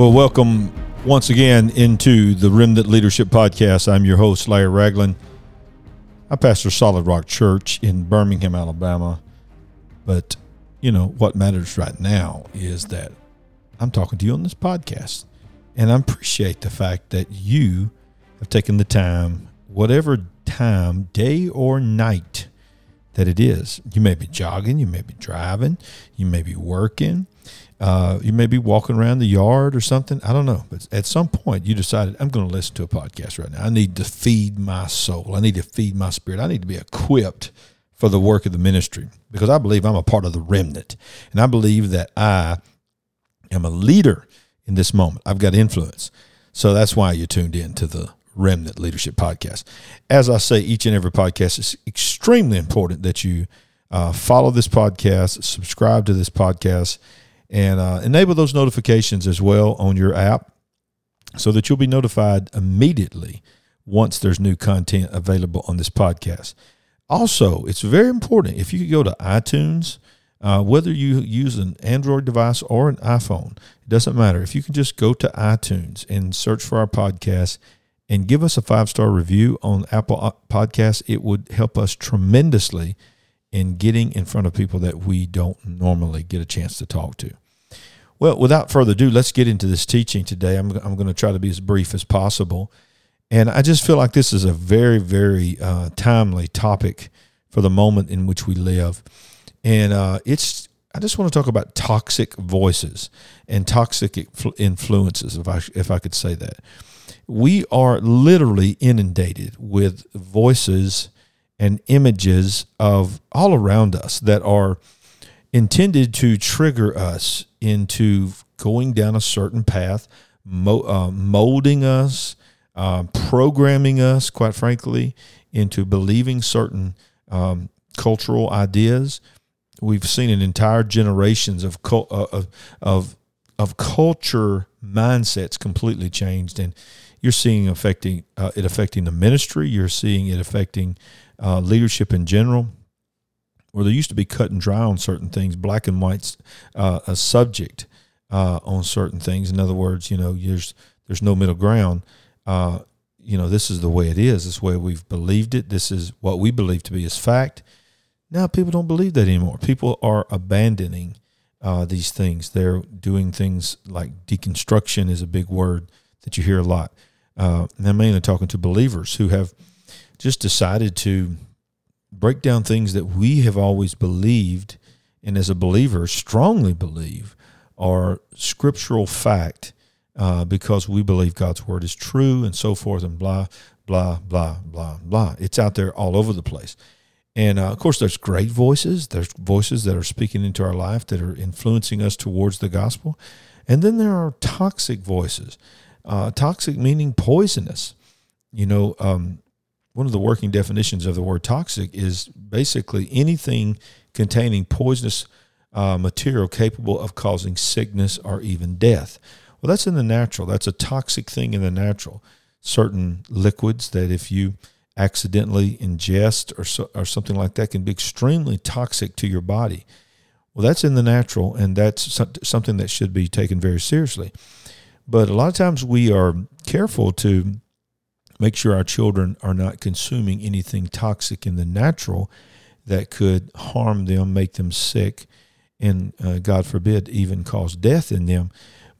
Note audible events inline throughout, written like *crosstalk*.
Well, welcome once again into the Remnant Leadership Podcast. I'm your host, Larry Ragland. I pastor Solid Rock Church in Birmingham, Alabama. But, you know, what matters right now is that I'm talking to you on this podcast. And I appreciate the fact that you have taken the time, whatever time, day or night that it is. You may be jogging, you may be driving, you may be working, uh, you may be walking around the yard or something. I don't know. But at some point, you decided, I'm going to listen to a podcast right now. I need to feed my soul. I need to feed my spirit. I need to be equipped for the work of the ministry because I believe I'm a part of the remnant. And I believe that I am a leader in this moment. I've got influence. So that's why you tuned in to the Remnant Leadership Podcast. As I say, each and every podcast is extremely important that you uh, follow this podcast, subscribe to this podcast and uh, enable those notifications as well on your app so that you'll be notified immediately once there's new content available on this podcast. Also, it's very important if you go to iTunes, uh, whether you use an Android device or an iPhone, it doesn't matter. If you can just go to iTunes and search for our podcast and give us a five star review on Apple uh, Podcasts, it would help us tremendously in getting in front of people that we don't normally get a chance to talk to. Well, without further ado, let's get into this teaching today. I'm, I'm going to try to be as brief as possible. And I just feel like this is a very, very uh, timely topic for the moment in which we live. And uh, it's, I just want to talk about toxic voices and toxic influences, if I, if I could say that. We are literally inundated with voices and images of all around us that are intended to trigger us into going down a certain path, mo- uh, molding us, uh, programming us, quite frankly, into believing certain um, cultural ideas. We've seen an entire generations of, uh, of of of culture mindsets completely changed, and you're seeing affecting uh, it affecting the ministry. You're seeing it affecting uh, leadership in general where there used to be cut and dry on certain things, black and white, uh, a subject uh, on certain things. In other words, you know, there's there's no middle ground. Uh, you know, this is the way it is. This way we've believed it. This is what we believe to be as fact. Now people don't believe that anymore. People are abandoning uh, these things. They're doing things like deconstruction is a big word that you hear a lot. Uh, and I'm mainly talking to believers who have just decided to break down things that we have always believed and as a believer strongly believe are scriptural fact uh, because we believe God's word is true and so forth and blah, blah, blah, blah, blah. It's out there all over the place. And uh, of course, there's great voices. There's voices that are speaking into our life that are influencing us towards the gospel. And then there are toxic voices. Uh, toxic meaning poisonous. You know, um, one of the working definitions of the word toxic is basically anything containing poisonous uh, material capable of causing sickness or even death. Well, that's in the natural. That's a toxic thing in the natural. Certain liquids that if you accidentally ingest or, so, or something like that can be extremely toxic to your body. Well, that's in the natural, and that's something that should be taken very seriously. But a lot of times we are careful to make sure our children are not consuming anything toxic in the natural that could harm them, make them sick, and uh, God forbid, even cause death in them.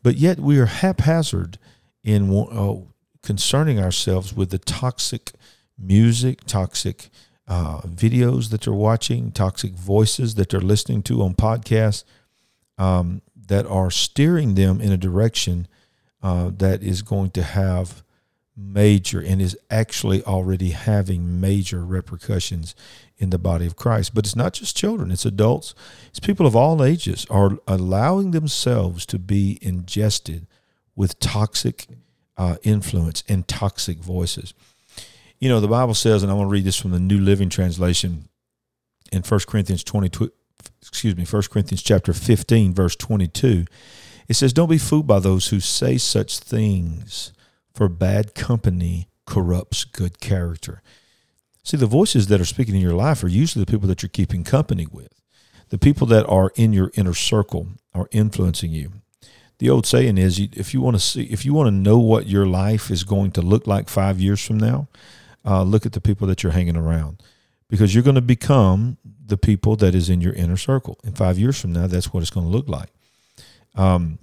But yet we are haphazard in uh, concerning ourselves with the toxic music, toxic uh, videos that they're watching, toxic voices that they're listening to on podcasts um, that are steering them in a direction uh, that is going to have major and is actually already having major repercussions in the body of Christ. But it's not just children, it's adults, it's people of all ages are allowing themselves to be ingested with toxic uh, influence and toxic voices. You know, the Bible says, and I want to read this from the New Living Translation in 1 Corinthians 22, excuse me, 1 Corinthians chapter 15, verse 22. It says, Don't be fooled by those who say such things for bad company corrupts good character. See, the voices that are speaking in your life are usually the people that you're keeping company with. The people that are in your inner circle are influencing you. the old saying is, if you want to see, if you want to know what your life is going to look like five years from now, uh, look at the people that you're hanging around, because you're going to become the people that is in your inner circle. In five years from now, that's what it's going to look like. Um,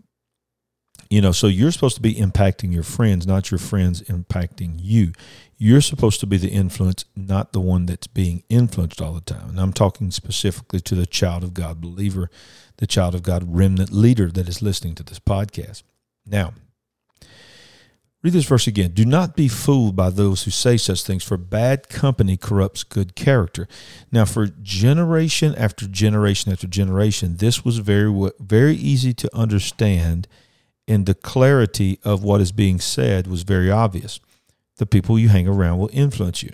you know, so you're supposed to be impacting your friends, not your friends impacting you. You're supposed to be the influence, not the one that's being influenced all the time. And I'm talking specifically to the child of God believer, the child of God remnant leader that is listening to this podcast. Now, read this verse again. Do not be fooled by those who say such things, for bad company corrupts good character. Now, for generation after generation after generation, this was very, very easy to understand and the clarity of what is being said was very obvious. The people you hang around will influence you.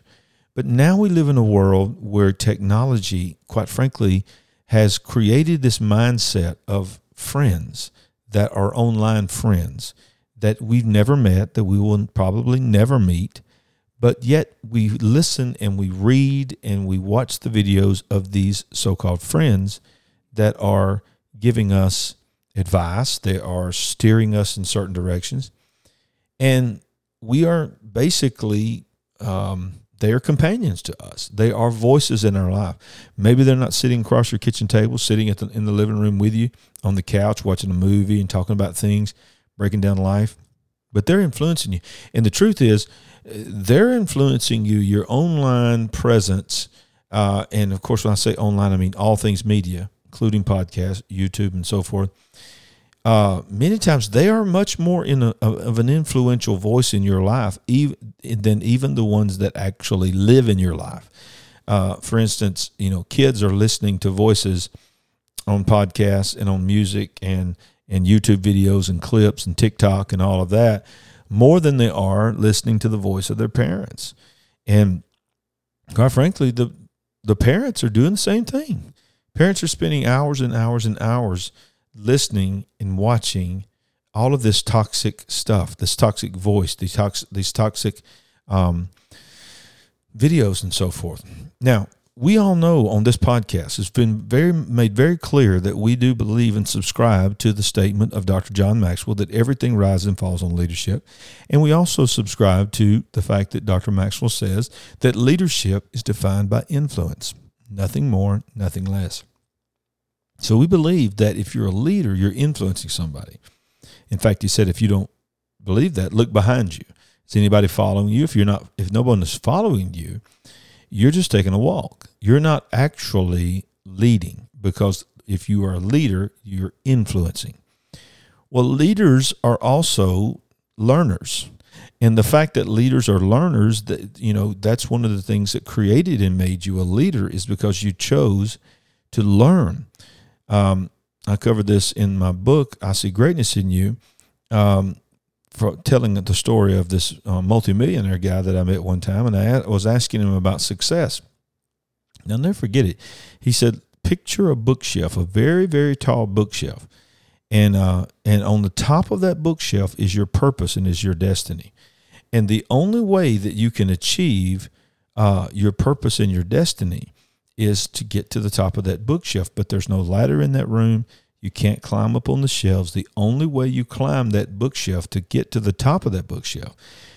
But now we live in a world where technology, quite frankly, has created this mindset of friends that are online friends that we've never met, that we will probably never meet, but yet we listen and we read and we watch the videos of these so called friends that are giving us advice, they are steering us in certain directions. And we are basically, um, they are companions to us. They are voices in our life. Maybe they're not sitting across your kitchen table, sitting the, in the living room with you on the couch, watching a movie and talking about things, breaking down life, but they're influencing you. And the truth is, they're influencing you, your online presence. Uh, and of course, when I say online, I mean all things media, including podcasts, YouTube, and so forth uh, many times they are much more in a, of an influential voice in your life even, than even the ones that actually live in your life. Uh, for instance, you know, kids are listening to voices on podcasts and on music and and YouTube videos and clips and TikTok and all of that more than they are listening to the voice of their parents. And quite frankly, the the parents are doing the same thing. Parents are spending hours and hours and hours listening and watching all of this toxic stuff, this toxic voice, these toxic, these toxic um, videos, and so forth. Now, we all know on this podcast, it's been very made very clear that we do believe and subscribe to the statement of Dr. John Maxwell that everything rises and falls on leadership. And we also subscribe to the fact that Dr. Maxwell says that leadership is defined by influence, nothing more, nothing less. So we believe that if you're a leader, you're influencing somebody. In fact, he said, if you don't believe that, look behind you. Is anybody following you? If you're not, if no one is following you, you're just taking a walk. You're not actually leading because if you are a leader, you're influencing. Well, leaders are also learners. And the fact that leaders are learners, that you know, that's one of the things that created and made you a leader is because you chose to learn. Um, I covered this in my book, I See Greatness in You, um, for telling the story of this uh, multimillionaire guy that I met one time, and I was asking him about success. I'll never forget it. He said, "Picture a bookshelf, a very, very tall bookshelf, and uh, and on the top of that bookshelf is your purpose and is your destiny. And the only way that you can achieve uh, your purpose and your destiny is to get to the top of that bookshelf, but there's no ladder in that room. You can't climb up on the shelves. The only way you climb that bookshelf to get to the top of that bookshelf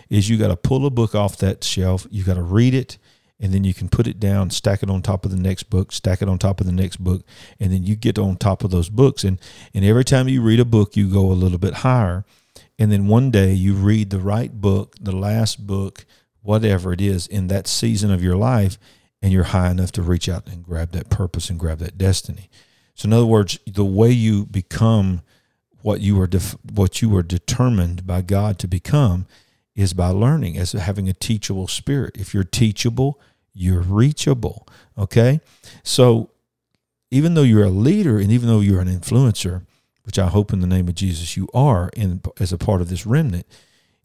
is you got to pull a book off that shelf. You got to read it, and then you can put it down, stack it on top of the next book, stack it on top of the next book, and then you get on top of those books. And and every time you read a book, you go a little bit higher, and then one day you read the right book, the last book, whatever it is in that season of your life, and you're high enough to reach out and grab that purpose and grab that destiny. So in other words, the way you become what you are def- what you are determined by God to become is by learning as having a teachable spirit. If you're teachable, you're reachable, okay? So even though you're a leader and even though you're an influencer, which I hope in the name of Jesus you are in as a part of this remnant,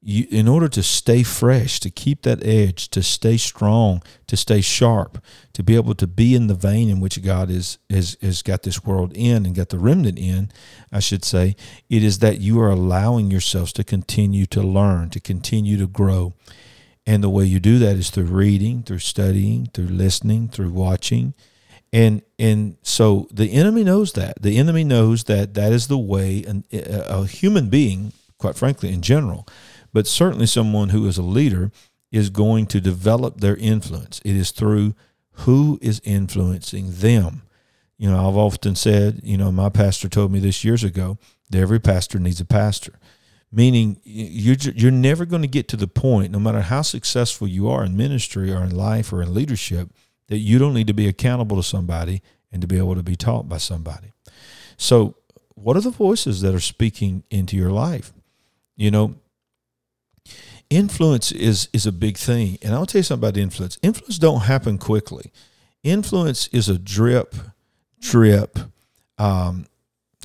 you, in order to stay fresh, to keep that edge, to stay strong, to stay sharp, to be able to be in the vein in which God is has, has got this world in and got the remnant in, I should say, it is that you are allowing yourselves to continue to learn, to continue to grow. And the way you do that is through reading, through studying, through listening, through watching. and and so the enemy knows that the enemy knows that that is the way an, a human being quite frankly in general but certainly someone who is a leader is going to develop their influence it is through who is influencing them you know i've often said you know my pastor told me this years ago that every pastor needs a pastor meaning you're you're never going to get to the point no matter how successful you are in ministry or in life or in leadership that you don't need to be accountable to somebody and to be able to be taught by somebody. So, what are the voices that are speaking into your life? You know, influence is is a big thing, and I'll tell you something about influence. Influence don't happen quickly. Influence is a drip, drip. Um,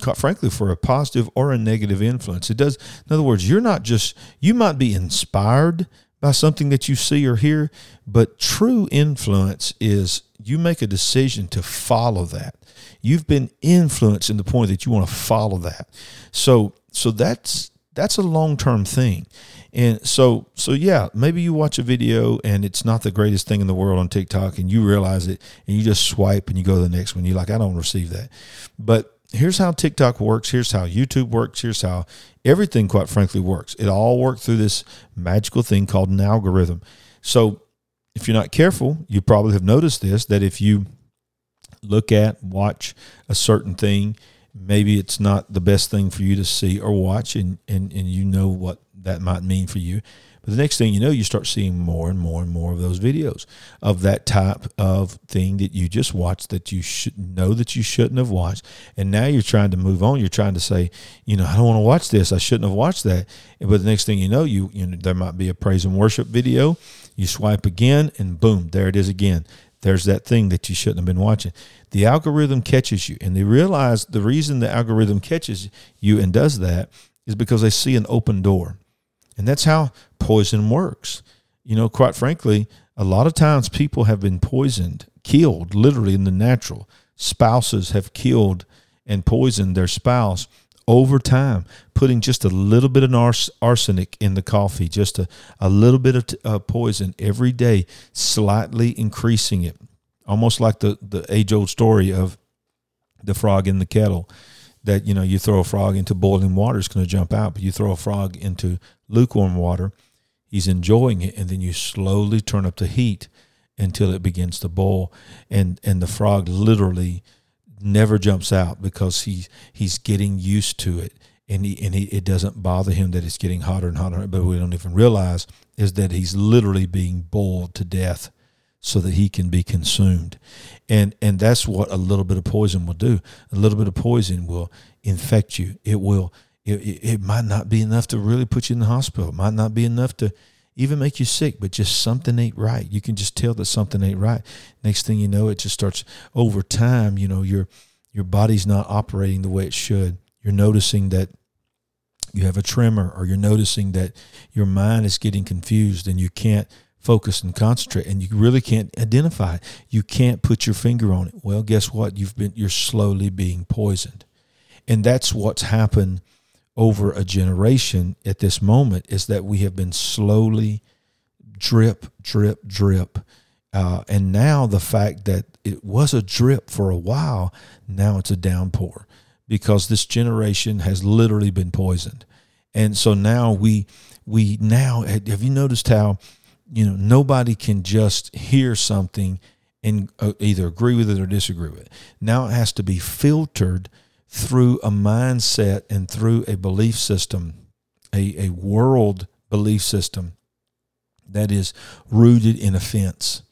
quite frankly, for a positive or a negative influence, it does. In other words, you're not just you might be inspired by something that you see or hear, but true influence is you make a decision to follow that. You've been influenced in the point that you want to follow that. So so that's that's a long-term thing. And so so yeah, maybe you watch a video and it's not the greatest thing in the world on TikTok and you realize it and you just swipe and you go to the next one. You're like, I don't receive that. But here's how TikTok works. Here's how YouTube works. Here's how everything, quite frankly, works. It all worked through this magical thing called an algorithm. So if you're not careful, you probably have noticed this that if you look at, watch a certain thing, maybe it's not the best thing for you to see or watch, and, and, and you know what that might mean for you. But the next thing you know, you start seeing more and more and more of those videos of that type of thing that you just watched that you should know that you shouldn't have watched. And now you're trying to move on. You're trying to say, you know, I don't want to watch this. I shouldn't have watched that. But the next thing you know, you, you know, there might be a praise and worship video. You swipe again, and boom, there it is again. There's that thing that you shouldn't have been watching. The algorithm catches you, and they realize the reason the algorithm catches you and does that is because they see an open door. And that's how poison works. You know, quite frankly, a lot of times people have been poisoned, killed, literally in the natural. Spouses have killed and poisoned their spouse over time, putting just a little bit of ars- arsenic in the coffee, just a, a little bit of t- uh, poison every day, slightly increasing it. Almost like the, the age old story of the frog in the kettle that you know you throw a frog into boiling water it's going to jump out but you throw a frog into lukewarm water he's enjoying it and then you slowly turn up the heat until it begins to boil and and the frog literally never jumps out because he he's getting used to it and he and he, it doesn't bother him that it's getting hotter and hotter but we don't even realize is that he's literally being boiled to death so that he can be consumed. And and that's what a little bit of poison will do. A little bit of poison will infect you. It will it, it might not be enough to really put you in the hospital. It might not be enough to even make you sick, but just something ain't right. You can just tell that something ain't right. Next thing you know, it just starts over time, you know, your your body's not operating the way it should. You're noticing that you have a tremor or you're noticing that your mind is getting confused and you can't focus and concentrate and you really can't identify it. You can't put your finger on it. Well, guess what? You've been you're slowly being poisoned. And that's what's happened over a generation at this moment is that we have been slowly drip, drip, drip. Uh, and now the fact that it was a drip for a while, now it's a downpour because this generation has literally been poisoned. And so now we we now have you noticed how you know nobody can just hear something and uh, either agree with it or disagree with it. Now it has to be filtered through a mindset and through a belief system a, a world belief system that is rooted in offense.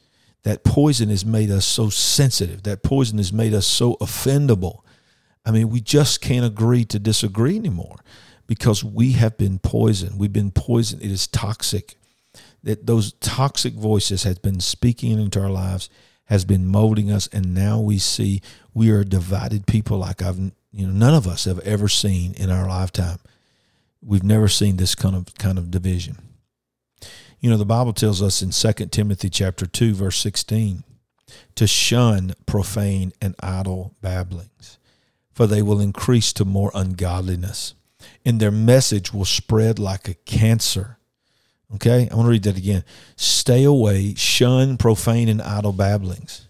That poison has made us so sensitive. That poison has made us so offendable i mean we just can't agree to disagree anymore because we have been poisoned. We've been poisoned. It is toxic. That those toxic voices has been speaking into our lives has been molding us and now we see we are divided people like I've you know none of us have ever seen in our lifetime. We've never seen this kind of kind of division. You know the bible tells us in 2 timothy chapter 2 verse 16 to shun profane and idle babblings for they will increase to more ungodliness and their message will spread like a cancer Okay, I want to read that again. Stay away, shun profane and idle babblings,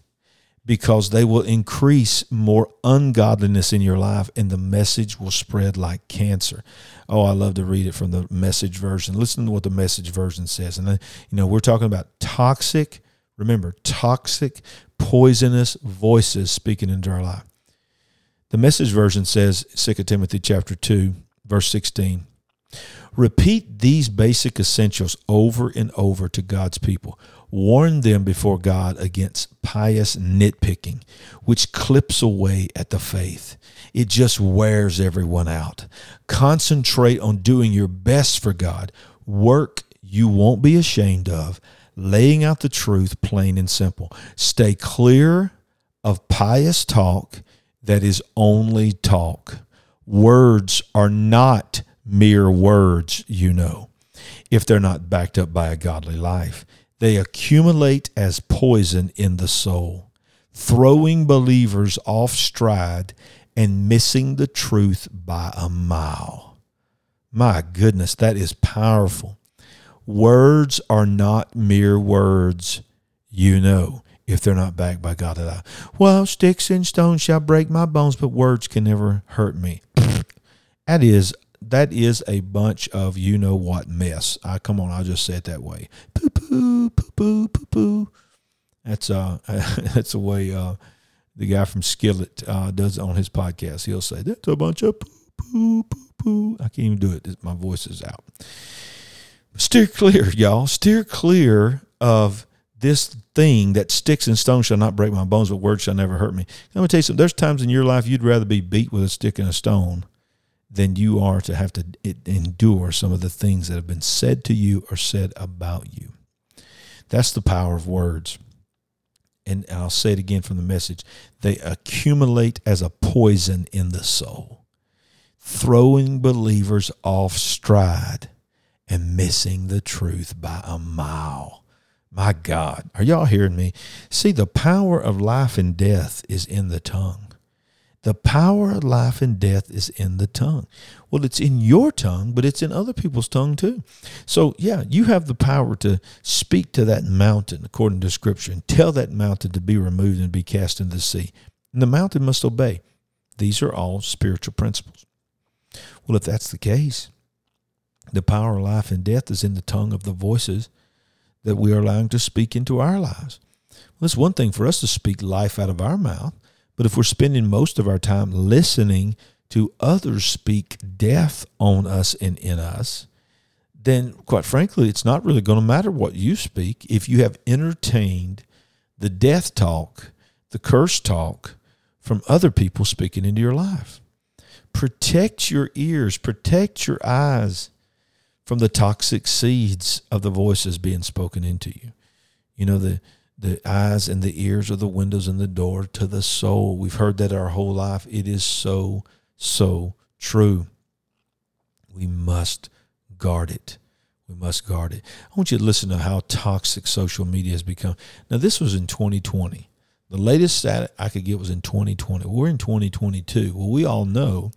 because they will increase more ungodliness in your life and the message will spread like cancer. Oh, I love to read it from the message version. Listen to what the message version says. And, then, you know, we're talking about toxic, remember, toxic, poisonous voices speaking into our life. The message version says, 2 Timothy chapter 2, verse 16. Repeat these basic essentials over and over to God's people. Warn them before God against pious nitpicking, which clips away at the faith. It just wears everyone out. Concentrate on doing your best for God. Work you won't be ashamed of, laying out the truth plain and simple. Stay clear of pious talk that is only talk. Words are not mere words, you know, if they're not backed up by a godly life. They accumulate as poison in the soul, throwing believers off stride and missing the truth by a mile. My goodness, that is powerful. Words are not mere words, you know, if they're not backed by God. That I Well, sticks and stones shall break my bones, but words can never hurt me. That is that is a bunch of you know what mess. I come on, I'll just say it that way. Poo poo poo poo poo poo. That's uh *laughs* that's the way uh the guy from Skillet uh, does on his podcast. He'll say that's a bunch of poo poo poo poo. I can't even do it. My voice is out. Steer clear, y'all. Steer clear of this thing that sticks and stones shall not break my bones, but words shall never hurt me. Let me tell you something. There's times in your life you'd rather be beat with a stick and a stone than you are to have to endure some of the things that have been said to you or said about you. That's the power of words. And I'll say it again from the message they accumulate as a poison in the soul, throwing believers off stride and missing the truth by a mile. My God, are y'all hearing me? See, the power of life and death is in the tongue. The power of life and death is in the tongue. Well, it's in your tongue, but it's in other people's tongue too. So, yeah, you have the power to speak to that mountain according to Scripture and tell that mountain to be removed and be cast into the sea. And the mountain must obey. These are all spiritual principles. Well, if that's the case, the power of life and death is in the tongue of the voices that we are allowing to speak into our lives. Well, it's one thing for us to speak life out of our mouth. But if we're spending most of our time listening to others speak death on us and in us, then quite frankly, it's not really going to matter what you speak if you have entertained the death talk, the curse talk from other people speaking into your life. Protect your ears, protect your eyes from the toxic seeds of the voices being spoken into you. You know, the the eyes and the ears are the windows and the door to the soul. We've heard that our whole life. It is so, so true. We must guard it. We must guard it. I want you to listen to how toxic social media has become. Now, this was in 2020. The latest stat I could get was in 2020. We're in 2022. Well, we all know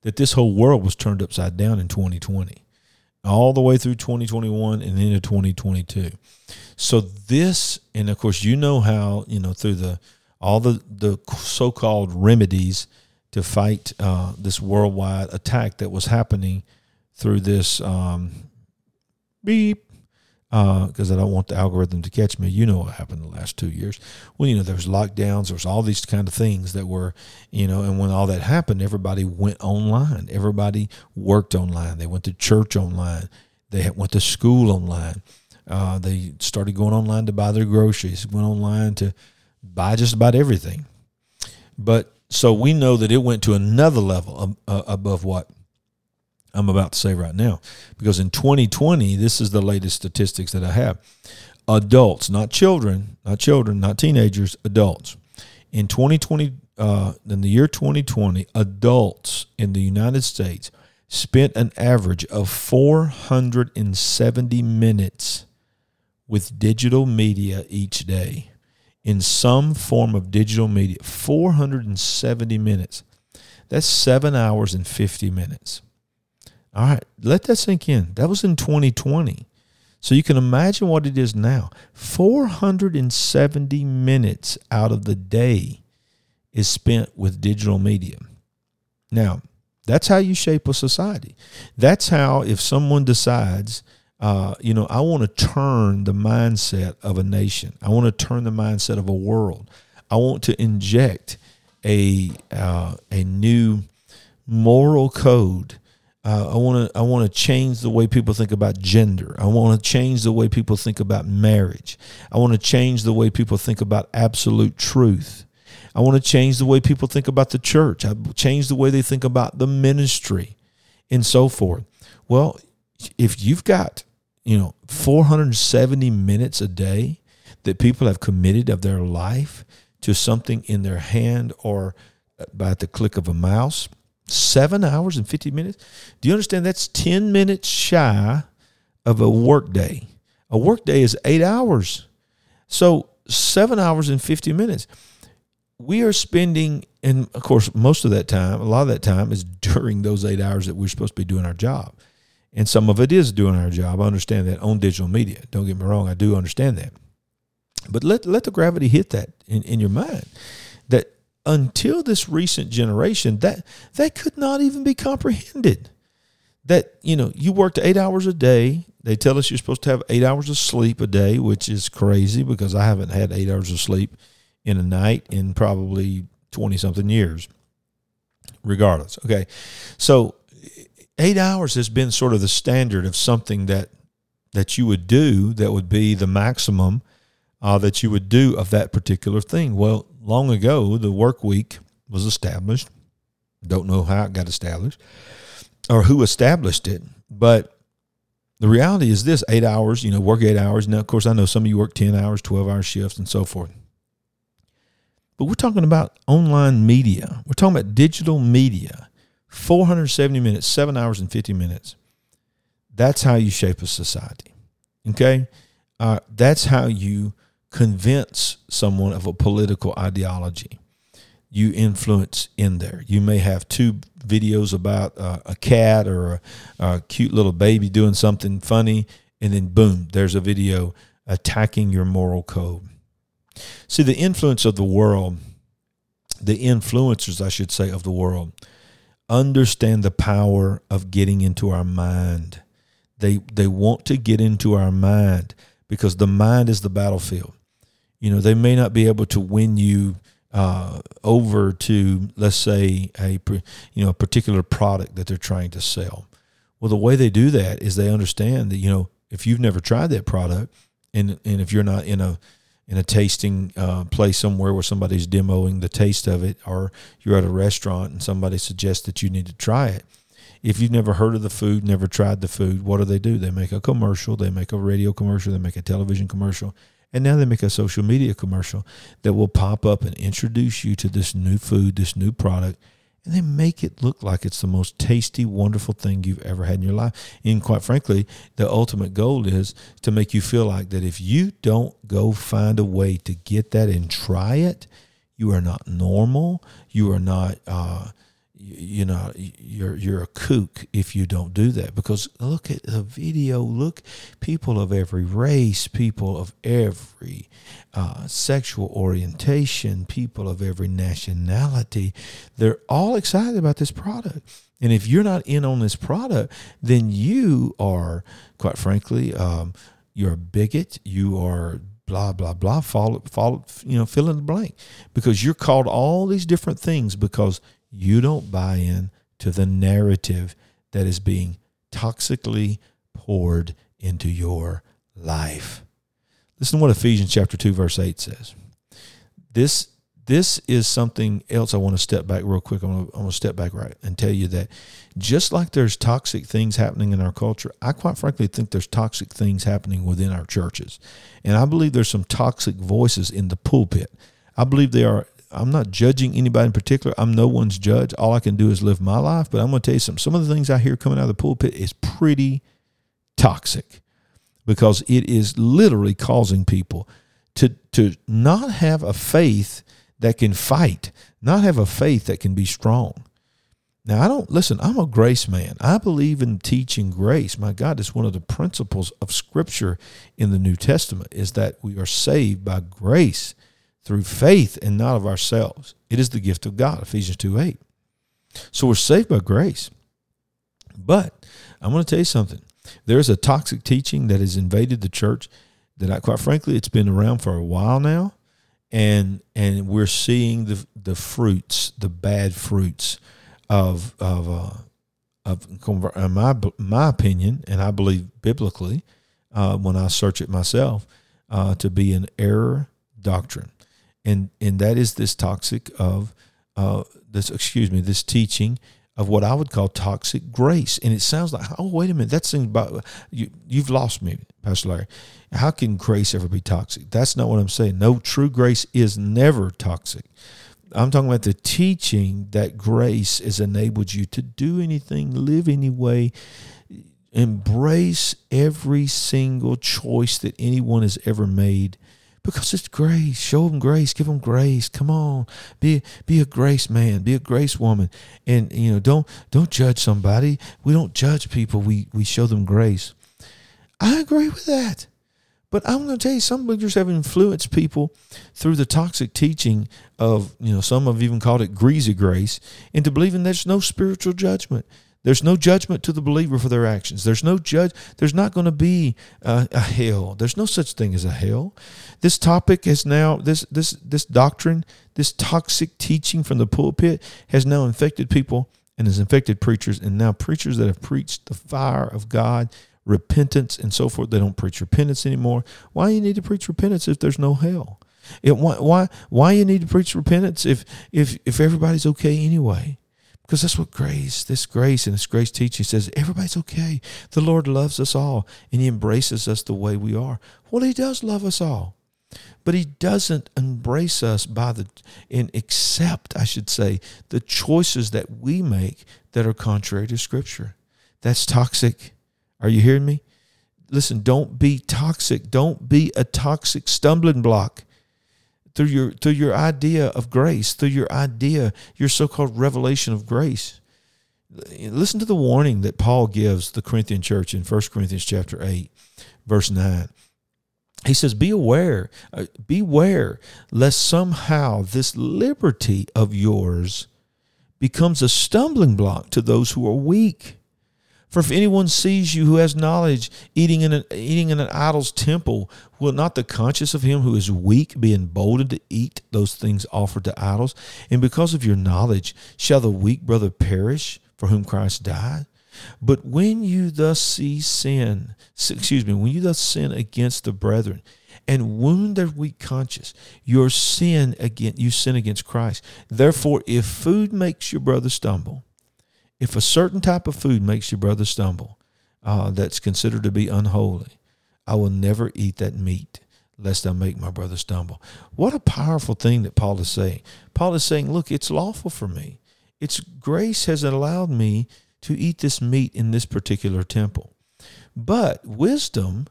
that this whole world was turned upside down in 2020 all the way through 2021 and into 2022. So this, and of course, you know how you know through the all the the so-called remedies to fight uh, this worldwide attack that was happening through this um, beep because uh, I don't want the algorithm to catch me. You know what happened the last two years. Well, you know, there was lockdowns, there was all these kind of things that were, you know, and when all that happened, everybody went online. Everybody worked online. They went to church online. They went to school online. Uh, they started going online to buy their groceries, went online to buy just about everything. But so we know that it went to another level uh, above what I'm about to say right now. Because in 2020, this is the latest statistics that I have. Adults, not children, not children, not teenagers, adults. In 2020, uh, in the year 2020, adults in the United States spent an average of 470 minutes with digital media each day in some form of digital media. 470 minutes. That's seven hours and 50 minutes. All right, let that sink in. That was in 2020. So you can imagine what it is now. 470 minutes out of the day is spent with digital media. Now, that's how you shape a society. That's how, if someone decides, uh, you know, I want to turn the mindset of a nation, I want to turn the mindset of a world, I want to inject a uh, a new moral code. Uh, I want to I want to change the way people think about gender. I want to change the way people think about marriage. I want to change the way people think about absolute truth. I want to change the way people think about the church. I change the way they think about the ministry and so forth. Well, if you've got, you know, 470 minutes a day that people have committed of their life to something in their hand or by the click of a mouse, seven hours and 50 minutes. Do you understand that's 10 minutes shy of a workday? A workday is eight hours. So seven hours and 50 minutes we are spending, and of course, most of that time, a lot of that time is *laughs* during those eight hours that we're supposed to be doing our job. And some of it is doing our job. I understand that on digital media. Don't get me wrong, I do understand that. But let, let the gravity hit that in, in your mind until this recent generation, that that could not even be comprehended. That, you know, you worked eight hours a day. They tell us you're supposed to have eight hours of sleep a day, which is crazy because I haven't had eight hours of sleep in a night in probably 20 something years, regardless. Okay. So eight hours has been sort of the standard of something that that you would do that would be the maximum uh, that you would do of that particular thing. Well, long ago, the work week was established. Don't know how it got established or who established it, but the reality is this eight hours, you know, work eight hours. Now, of course, I know some of you work 10 hours, 12 hour shifts, and so forth. But we're talking about online media. We're talking about digital media. 470 minutes, seven hours and 50 minutes. That's how you shape a society. Okay? Uh, that's how you convince someone of a political ideology. You influence in there. You may have two videos about uh, a cat or a, a cute little baby doing something funny, and then boom, there's a video attacking your moral code. See, the influence of the world, the influencers, I should say, of the world, understand the power of getting into our mind. They, they want to get into our mind because the mind is the battlefield. You know, they may not be able to win you uh, over to, let's say, a you know a particular product that they're trying to sell. Well, the way they do that is they understand that you know if you've never tried that product, and and if you're not in a in a tasting uh, place somewhere where somebody's demoing the taste of it, or you're at a restaurant and somebody suggests that you need to try it. If you've never heard of the food, never tried the food, what do they do? They make a commercial, they make a radio commercial, they make a television commercial, and now they make a social media commercial that will pop up and introduce you to this new food, this new product, and they make it look like it's the most tasty, wonderful thing you've ever had in your life. And quite frankly, the ultimate goal is to make you feel like that if you don't go find a way to get that and try it, you are not normal. You are not uh, you know you're you're a kook if you don't do that. Because look at the video look people of every race people of every uh, sexual orientation people of every nationality they're all excited about this product. And if you're not in on this product then you are quite frankly um, you're a bigot you are blah blah blah follow follow you know fill in the blank. Because you're called all these different things because you don't buy in to the narrative that is being toxically poured into your life. Listen to what Ephesians chapter 2 verse 8 says. This this is something else I want to step back real quick. I want to, step back right and tell you that just like there's toxic things happening in our culture, I quite frankly think there's toxic things happening within our churches. And I believe there's some toxic voices in the pulpit. I believe there are I'm not judging anybody in particular. I'm no one's judge. All I can do is live my life. But I'm going to tell you something. Some of the things I hear coming out of the pulpit is pretty toxic because it is literally causing people to to not have a faith that can fight, not have a faith that can be strong. Now, I don't listen, I'm a grace man. I believe in teaching grace. My God, it's one of the principles of Scripture in the New Testament is that we are saved by grace through faith and not of ourselves. It is the gift of God, Ephesians 2 8. So we're saved by grace. But I'm going to tell you something. There's a toxic teaching that has invaded the church that, I, quite frankly, it's been around for a while now, and and we're seeing the the fruits, the bad fruits of of uh, of in my my opinion, and I believe biblically, uh, when I search it myself, uh, to be an error doctrine, and and that is this toxic of uh, this excuse me this teaching of what I would call toxic grace. And it sounds like, oh, wait a minute, that seems about you. You've lost me, Pastor Larry. How can grace ever be toxic? That's not what I'm saying. No, true grace is never toxic. I'm talking about the teaching that grace has enabled you to do anything, live any way, embrace every single choice that anyone has ever made because it's grace. Show them grace. Give them grace. Come on, be be a grace man. Be a grace woman. And you know, don't don't judge somebody. We don't judge people. We we show them grace. I agree with that. But I'm going to tell you, some leaders have influenced people through the toxic teaching of, you know, some have even called it greasy grace, into believing there's no spiritual judgment. There's no judgment to the believer for their actions. There's no judge. There's not going to be a, a, hell. There's no such thing as a hell. This topic is now this this this doctrine, this toxic teaching from the pulpit has now infected people and has infected preachers, and now preachers that have preached the fire of God, repentance, and so forth. They don't preach repentance anymore. Why do you need to preach repentance if there's no hell? It, why why why you need to preach repentance if if if everybody's okay anyway? Because that's what grace, this grace and this grace teaching says everybody's okay. The Lord loves us all and He embraces us the way we are. Well, He does love us all. But he doesn't embrace us by the and accept, I should say, the choices that we make that are contrary to Scripture. That's toxic. Are you hearing me? Listen, don't be toxic. Don't be a toxic stumbling block through your through your idea of grace, through your idea, your so-called revelation of grace. Listen to the warning that Paul gives the Corinthian church in 1 Corinthians chapter 8, verse 9. He says, Be aware, uh, beware, lest somehow this liberty of yours becomes a stumbling block to those who are weak. For if anyone sees you who has knowledge eating in an, eating in an idol's temple, will not the conscience of him who is weak be emboldened to eat those things offered to idols? And because of your knowledge, shall the weak brother perish for whom Christ died? But when you thus see sin, excuse me, when you thus sin against the brethren, and wound their weak conscience, your sin you sin against Christ. Therefore, if food makes your brother stumble, if a certain type of food makes your brother stumble, uh, that's considered to be unholy, I will never eat that meat lest I make my brother stumble. What a powerful thing that Paul is saying. Paul is saying, look, it's lawful for me. It's grace has allowed me to eat this meat in this particular temple. But wisdom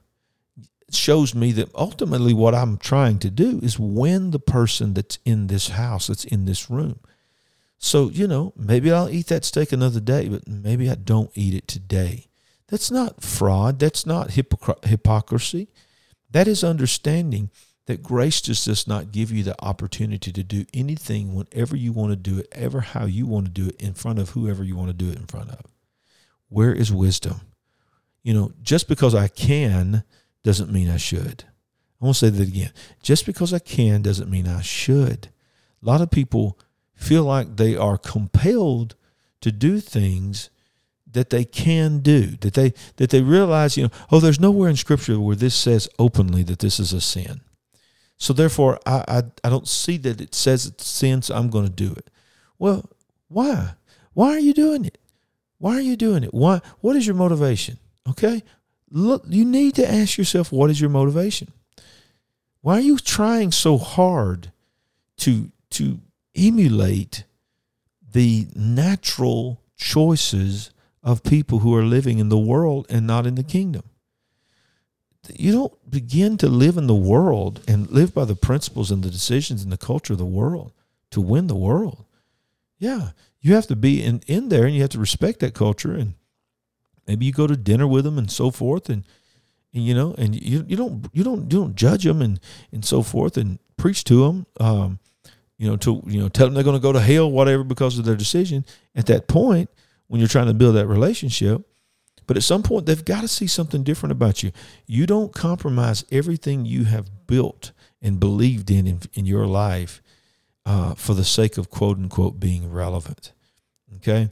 shows me that ultimately what I'm trying to do is win the person that's in this house, that's in this room. So, you know, maybe I'll eat that steak another day, but maybe I don't eat it today. That's not fraud. That's not hypocr- hypocrisy. That is understanding that grace just does not give you the opportunity to do anything whenever you want to do it, ever how you want to do it, in front of whoever you want to do it in front of. Where is wisdom? You know, just because I can doesn't mean I should. I want to say that again. Just because I can doesn't mean I should. A lot of people feel like they are compelled to do things that they can do that they that they realize you know oh there's nowhere in scripture where this says openly that this is a sin. So therefore i i, I don't see that it says it's sin so i'm going to do it. Well why? Why are you doing it? Why are you doing it? Why what is your motivation? Okay? Look you need to ask yourself what is your motivation? Why are you trying so hard to to emulate the natural choices of people who are living in the world and not in the kingdom. You don't begin to live in the world and live by the principles and the decisions and the culture of the world to win the world. Yeah, you have to be in, in there and you have to respect that culture and maybe you go to dinner with them and so forth and, and you know and you, you don't you don't you don't judge them and and so forth and preach to them um, you know to you know tell them they're going to go to hell whatever because of their decision at that point when you're trying to build that relationship but at some point they've got to see something different about you you don't compromise everything you have built and believed in in, in your life uh, for the sake of quote unquote being relevant. Okay.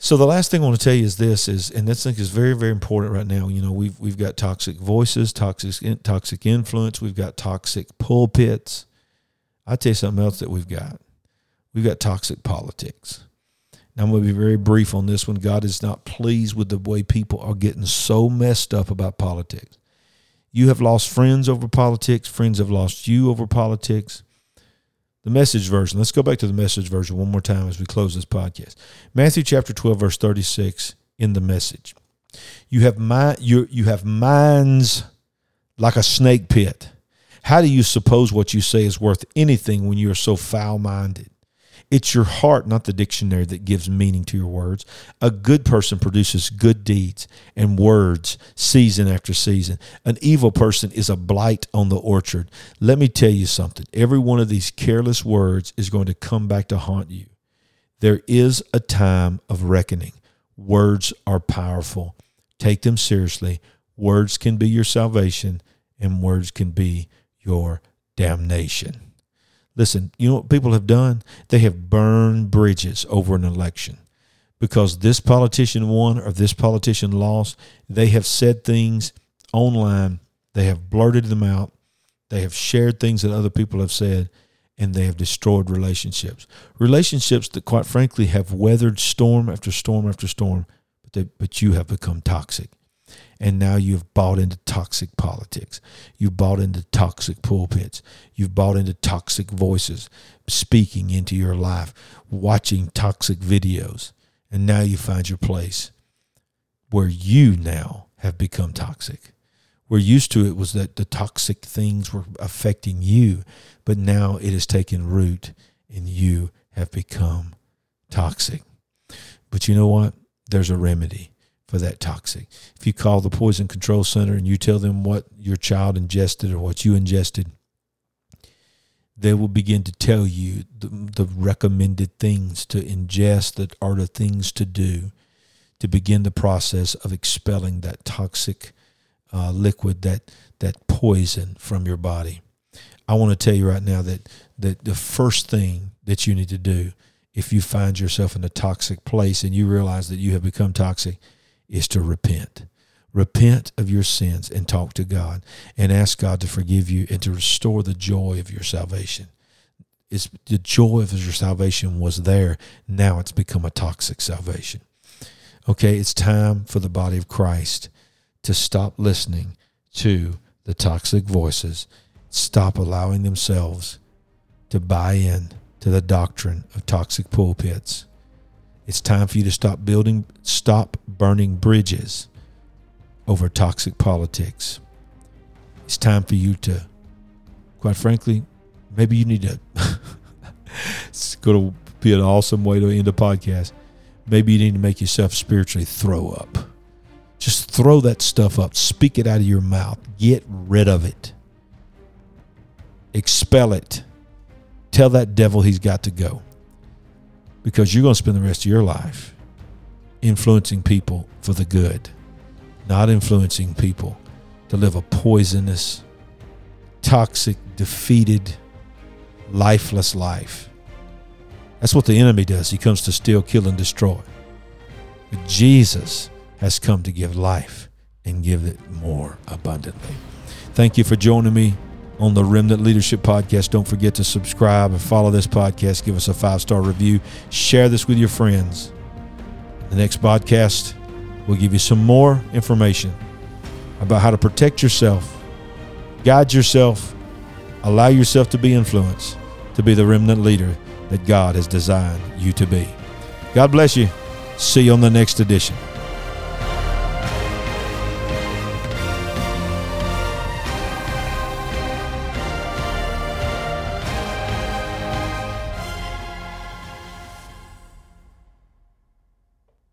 So the last thing I want to tell you is this is, and this thing is very, very important right now. You know, we've we've got toxic voices, toxic toxic influence, we've got toxic pulpits. I tell you something else that we've got. We've got toxic politics. Now I'm going to be very brief on this one. God is not pleased with the way people are getting so messed up about politics. You have lost friends over politics. Friends have lost you over politics the message version. Let's go back to the message version one more time as we close this podcast. Matthew chapter 12, verse 36 in the message. You have mind, you, you have minds like a snake pit. How do you suppose what you say is worth anything when you are so foul minded? It's your heart, not the dictionary, that gives meaning to your words. A good person produces good deeds and words season after season. An evil person is a blight on the orchard. Let me tell you something every one of these careless words is going to come back to haunt you. There is a time of reckoning. Words are powerful. Take them seriously. Words can be your salvation, and words can be your damnation. Listen, you know what people have done? They have burned bridges over an election because this politician won or this politician lost. They have said things online, they have blurted them out, they have shared things that other people have said, and they have destroyed relationships. Relationships that, quite frankly, have weathered storm after storm after storm, but, they, but you have become toxic and now you've bought into toxic politics. You've bought into toxic pulpits. You've bought into toxic voices speaking into your life, watching toxic videos. And now you find your place where you now have become toxic. We're used to it was that the toxic things were affecting you, but now it has taken root and you have become toxic. But you know what? There's a remedy for that toxic. If you call the poison control center and you tell them what your child ingested or what you ingested, they will begin to tell you the, the recommended things to ingest that are the things to do to begin the process of expelling that toxic uh, liquid, that that poison from your body. I want to tell you right now that that the first thing that you need to do if you find yourself in a toxic place and you realize that you have become toxic is to repent. Repent of your sins and talk to God and ask God to forgive you and to restore the joy of your salvation. It's, the joy of your salvation was there. Now it's become a toxic salvation. Okay, it's time for the body of Christ to stop listening to the toxic voices, stop allowing themselves to buy in to the doctrine of toxic pulpits it's time for you to stop building, stop burning bridges over toxic politics. It's time for you to, quite frankly, maybe you need to. *laughs* it's going to be an awesome way to end a podcast. Maybe you need to make yourself spiritually throw up. Just throw that stuff up. Speak it out of your mouth. Get rid of it. Expel it. Tell that devil he's got to go because you're going to spend the rest of your life influencing people for the good, not influencing people to live a poisonous, toxic, defeated, lifeless life. That's what the enemy does. He comes to steal, kill, and destroy. But Jesus has come to give life and give it more abundantly. Thank you for joining me on the Remnant Leadership Podcast. Don't forget to subscribe and follow this podcast. Give us a five star review. Share this with your friends. The next podcast will give you some more information about how to protect yourself, guide yourself, allow yourself to be influenced to be the remnant leader that God has designed you to be. God bless you. See you on the next edition.